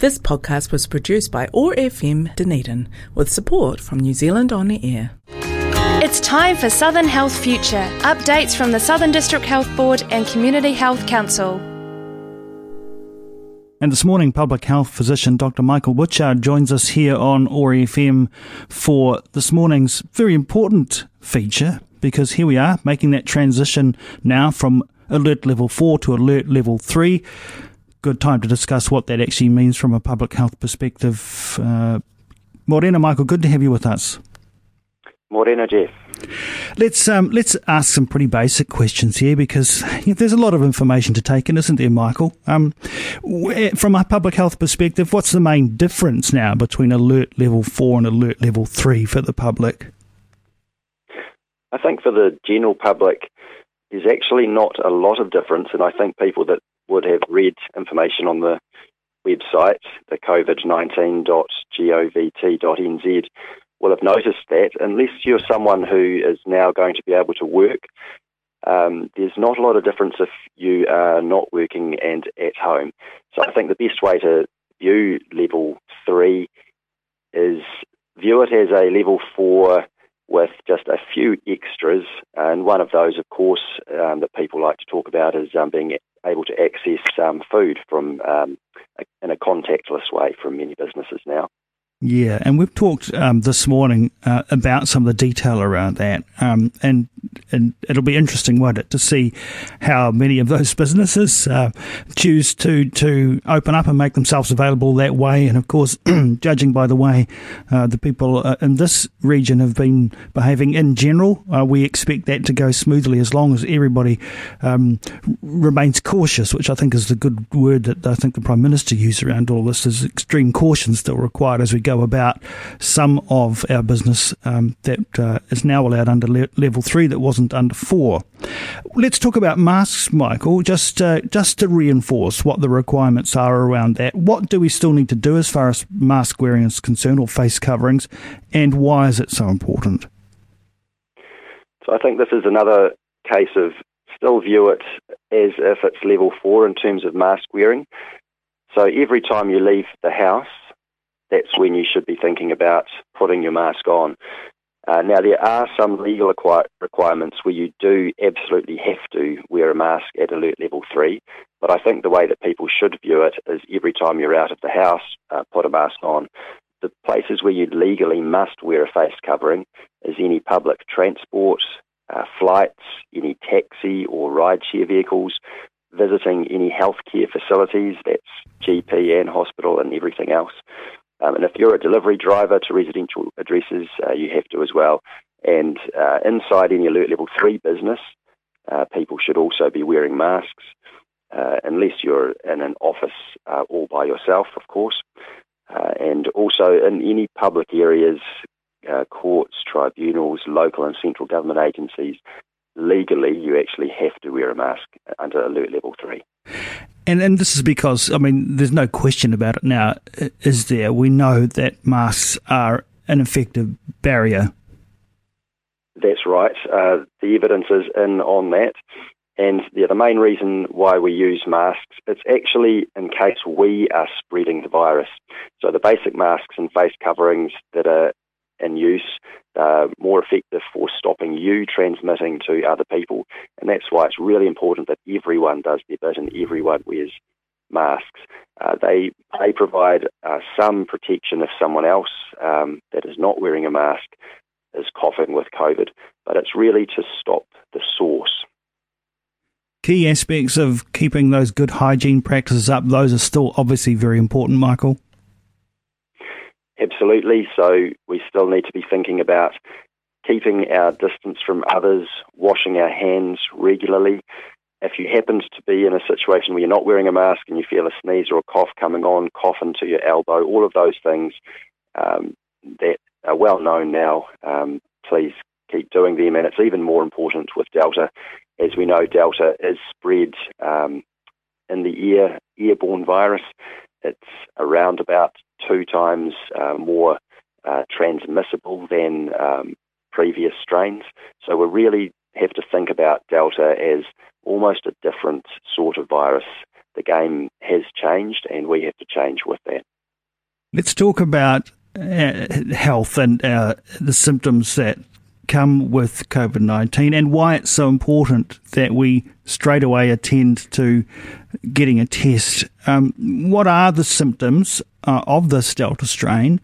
This podcast was produced by OAR FM Dunedin with support from New Zealand On the Air. It's time for Southern Health Future updates from the Southern District Health Board and Community Health Council. And this morning, public health physician Dr. Michael Butchard joins us here on OAR FM for this morning's very important feature because here we are making that transition now from alert level 4 to alert level 3 good time to discuss what that actually means from a public health perspective. Uh, Morena, Michael, good to have you with us. Morena, Jeff. Let's um, let's ask some pretty basic questions here because you know, there's a lot of information to take in, isn't there, Michael? Um, from a public health perspective, what's the main difference now between alert level four and alert level three for the public? I think for the general public, there's actually not a lot of difference, and I think people that would have read information on the website, the covid19.govt.nz, will have noticed that unless you're someone who is now going to be able to work, um, there's not a lot of difference if you are not working and at home. So I think the best way to view level three is view it as a level four with just a few extras. And one of those, of course, um, that people like to talk about is um, being able to access um, food from um, in a contactless way from many businesses now. Yeah, and we've talked um, this morning uh, about some of the detail around that, um, and and it'll be interesting, won't it, to see how many of those businesses uh, choose to to open up and make themselves available that way. And of course, judging by the way uh, the people uh, in this region have been behaving in general, uh, we expect that to go smoothly as long as everybody um, remains cautious, which I think is the good word that I think the prime minister used around all this. Is extreme caution still required as we go about some of our business um, that uh, is now allowed under le- level three that wasn't under four. Let's talk about masks, Michael, just uh, just to reinforce what the requirements are around that. What do we still need to do as far as mask wearing is concerned, or face coverings, and why is it so important? So I think this is another case of still view it as if it's level four in terms of mask wearing. So every time you leave the house, that's when you should be thinking about putting your mask on. Uh, now, there are some legal requirements where you do absolutely have to wear a mask at alert level three, but I think the way that people should view it is every time you're out of the house, uh, put a mask on. The places where you legally must wear a face covering is any public transport, uh, flights, any taxi or rideshare vehicles, visiting any healthcare facilities, that's GP and hospital and everything else. Um, and if you're a delivery driver to residential addresses, uh, you have to as well. And uh, inside any Alert Level 3 business, uh, people should also be wearing masks, uh, unless you're in an office uh, all by yourself, of course. Uh, and also in any public areas, courts, tribunals, local and central government agencies, legally you actually have to wear a mask under Alert Level 3. And and this is because I mean, there's no question about it now, is there? We know that masks are an effective barrier. That's right. Uh, the evidence is in on that. And yeah, the main reason why we use masks, it's actually in case we are spreading the virus. So the basic masks and face coverings that are in use uh, more effective for stopping you transmitting to other people. And that's why it's really important that everyone does their bit and everyone wears masks. Uh, they they provide uh, some protection if someone else um, that is not wearing a mask is coughing with COVID, but it's really to stop the source. Key aspects of keeping those good hygiene practices up, those are still obviously very important, Michael. Absolutely. So we still need to be thinking about keeping our distance from others, washing our hands regularly. If you happen to be in a situation where you're not wearing a mask and you feel a sneeze or a cough coming on, cough into your elbow, all of those things um, that are well known now, um, please keep doing them. And it's even more important with Delta. As we know, Delta is spread um, in the air, airborne virus. It's around about two times uh, more uh, transmissible than um, previous strains. So we really have to think about Delta as almost a different sort of virus. The game has changed, and we have to change with that. Let's talk about uh, health and uh, the symptoms that come with COVID 19 and why it's so important that we straight away attend to getting a test. Um, what are the symptoms uh, of this Delta strain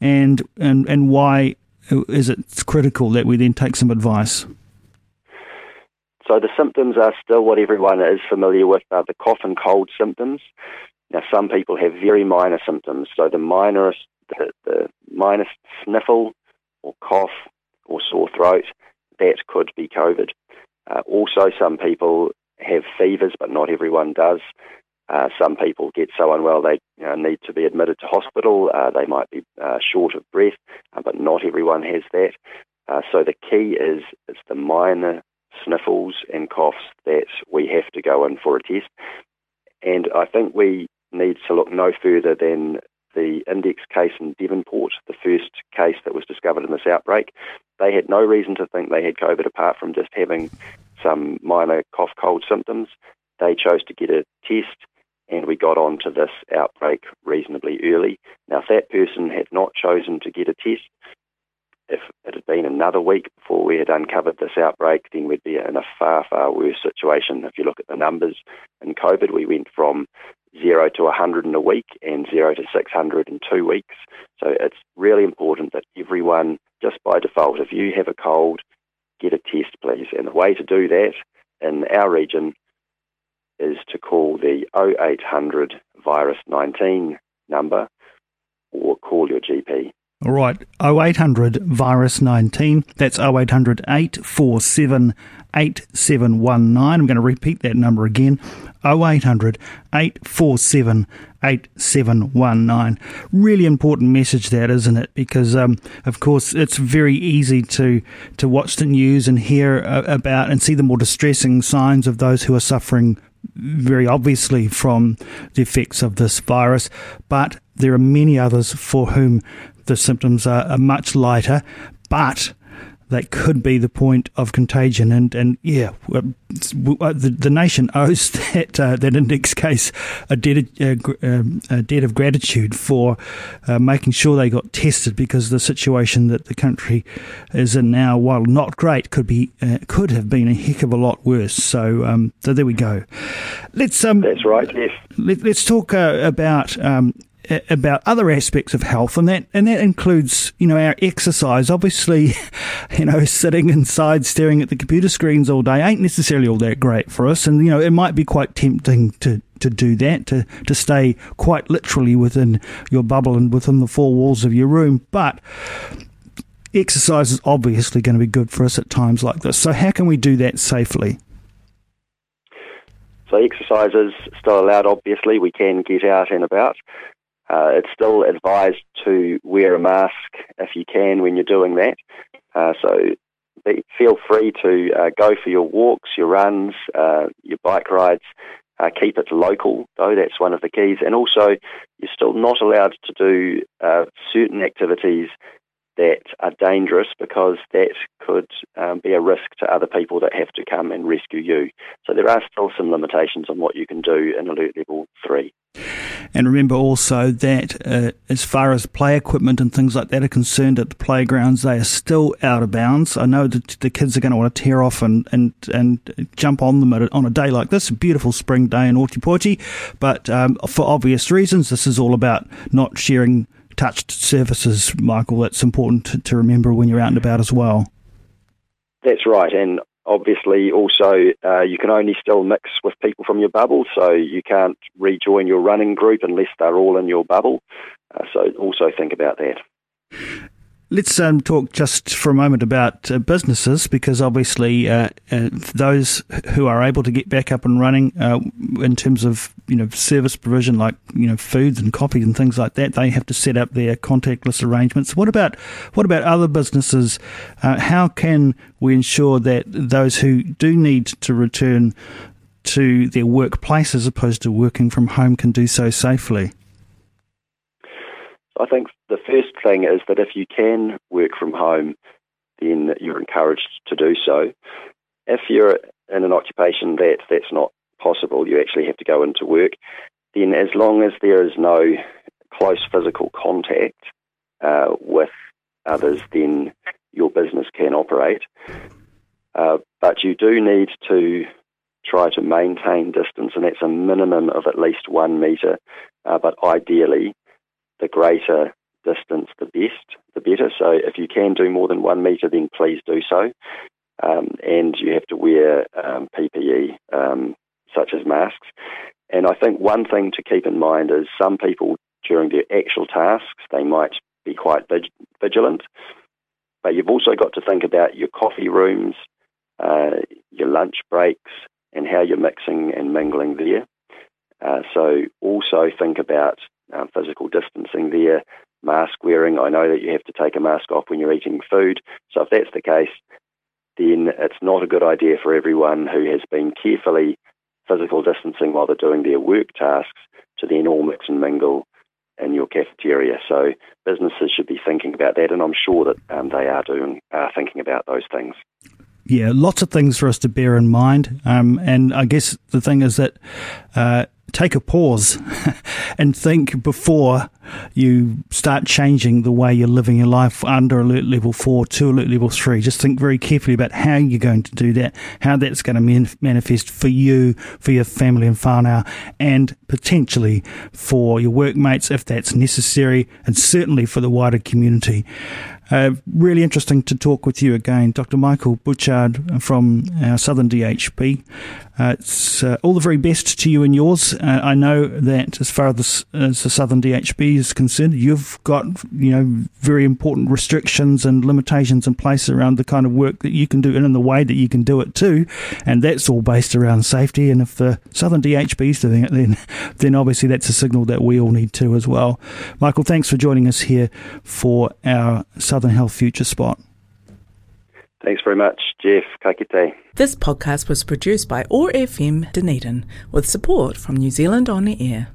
and, and, and why is it critical that we then take some advice? So the symptoms are still what everyone is familiar with, are the cough and cold symptoms. Now, some people have very minor symptoms. So the minor, the, the minor sniffle or cough or sore throat, that could be COVID. Uh, also, some people have fevers, but not everyone does. Uh, some people get so unwell they you know, need to be admitted to hospital. Uh, they might be uh, short of breath, uh, but not everyone has that. Uh, so the key is it's the minor sniffles and coughs that we have to go in for a test. And I think we need to look no further than the index case in Devonport, the first case that was discovered in this outbreak. They had no reason to think they had COVID apart from just having some minor cough cold symptoms. They chose to get a test and we got on to this outbreak reasonably early. Now, if that person had not chosen to get a test, if it had been another week before we had uncovered this outbreak, then we'd be in a far, far worse situation. If you look at the numbers in COVID, we went from zero to 100 in a week and zero to 600 in two weeks. So it's really important that everyone, just by default, if you have a cold, get a test, please. And the way to do that in our region is to call the 0800 virus 19 number or call your GP. All right, 0800 virus 19. That's 0800 847 8719. I'm going to repeat that number again 0800 847 8719. Really important message that, isn't it? Because, um, of course, it's very easy to, to watch the news and hear uh, about and see the more distressing signs of those who are suffering very obviously from the effects of this virus, but there are many others for whom the symptoms are, are much lighter, but that could be the point of contagion. And, and yeah, uh, the, the nation owes that uh, that index case a debt, uh, um, a debt of gratitude for uh, making sure they got tested because the situation that the country is in now, while not great, could be uh, could have been a heck of a lot worse. So, um, so there we go. Let's um, that's right. Yes. Let, us talk uh, about um, about other aspects of health, and that and that includes you know our exercise. Obviously, you know sitting inside staring at the computer screens all day ain't necessarily all that great for us, and you know it might be quite tempting to to do that to to stay quite literally within your bubble and within the four walls of your room, but. Exercise is obviously going to be good for us at times like this. So, how can we do that safely? So exercise is still allowed, obviously. We can get out and about. Uh, it's still advised to wear a mask if you can when you're doing that. Uh, so be, feel free to uh, go for your walks, your runs, uh, your bike rides. Uh, keep it local, though, that's one of the keys. And also, you're still not allowed to do uh, certain activities that are dangerous because that could um, be a risk to other people that have to come and rescue you. So there are still some limitations on what you can do in alert level 3. And remember also that uh, as far as play equipment and things like that are concerned at the playgrounds, they are still out of bounds. I know that the kids are going to want to tear off and, and, and jump on them on a day like this, a beautiful spring day in Ōtepoti. But um, for obvious reasons, this is all about not sharing touched surfaces, Michael. That's important to, to remember when you're out and about as well. That's right. And obviously also uh, you can only still mix with people from your bubble, so you can't rejoin your running group unless they're all in your bubble. Uh, so also think about that. Let's um, talk just for a moment about uh, businesses because obviously uh, uh, those who are able to get back up and running uh, in terms of you know service provision like you know foods and coffee and things like that they have to set up their contactless arrangements. What about what about other businesses? Uh, how can we ensure that those who do need to return to their workplace as opposed to working from home can do so safely? I think the first thing is that if you can work from home, then you're encouraged to do so. If you're in an occupation that that's not possible, you actually have to go into work, then as long as there is no close physical contact uh, with others, then your business can operate. Uh, but you do need to try to maintain distance, and that's a minimum of at least one metre. Uh, but ideally, the greater distance, the best, the better. So if you can do more than one metre, then please do so. Um, and you have to wear um, PPE, um, such as masks. And I think one thing to keep in mind is some people during their actual tasks, they might be quite vigilant. But you've also got to think about your coffee rooms, uh, your lunch breaks, and how you're mixing and mingling there. Uh, so also think about uh, physical distancing there, mask wearing. I know that you have to take a mask off when you're eating food. So if that's the case, then it's not a good idea for everyone who has been carefully physical distancing while they're doing their work tasks to then all mix and mingle in your cafeteria. So businesses should be thinking about that, and I'm sure that um, they are doing are thinking about those things yeah, lots of things for us to bear in mind. Um, and I guess the thing is that uh, take a pause and think before you start changing the way you're living your life under alert level four to alert level three. Just think very carefully about how you're going to do that, how that's going to man- manifest for you, for your family and whānau, and potentially for your workmates if that's necessary, and certainly for the wider community. Uh, really interesting to talk with you again, Dr. Michael Butchard from our Southern DHB. Uh, it's uh, all the very best to you and yours. Uh, I know that as far as, as the Southern DHB is concerned, you've got you know very important restrictions and limitations in place around the kind of work that you can do and in the way that you can do it too, and that's all based around safety. And if the Southern DHB is doing it, then then obviously that's a signal that we all need to as well. Michael, thanks for joining us here for our Southern Health Future Spot. Thanks very much, Jeff. Ka kite. This podcast was produced by OAR FM Dunedin with support from New Zealand On Air.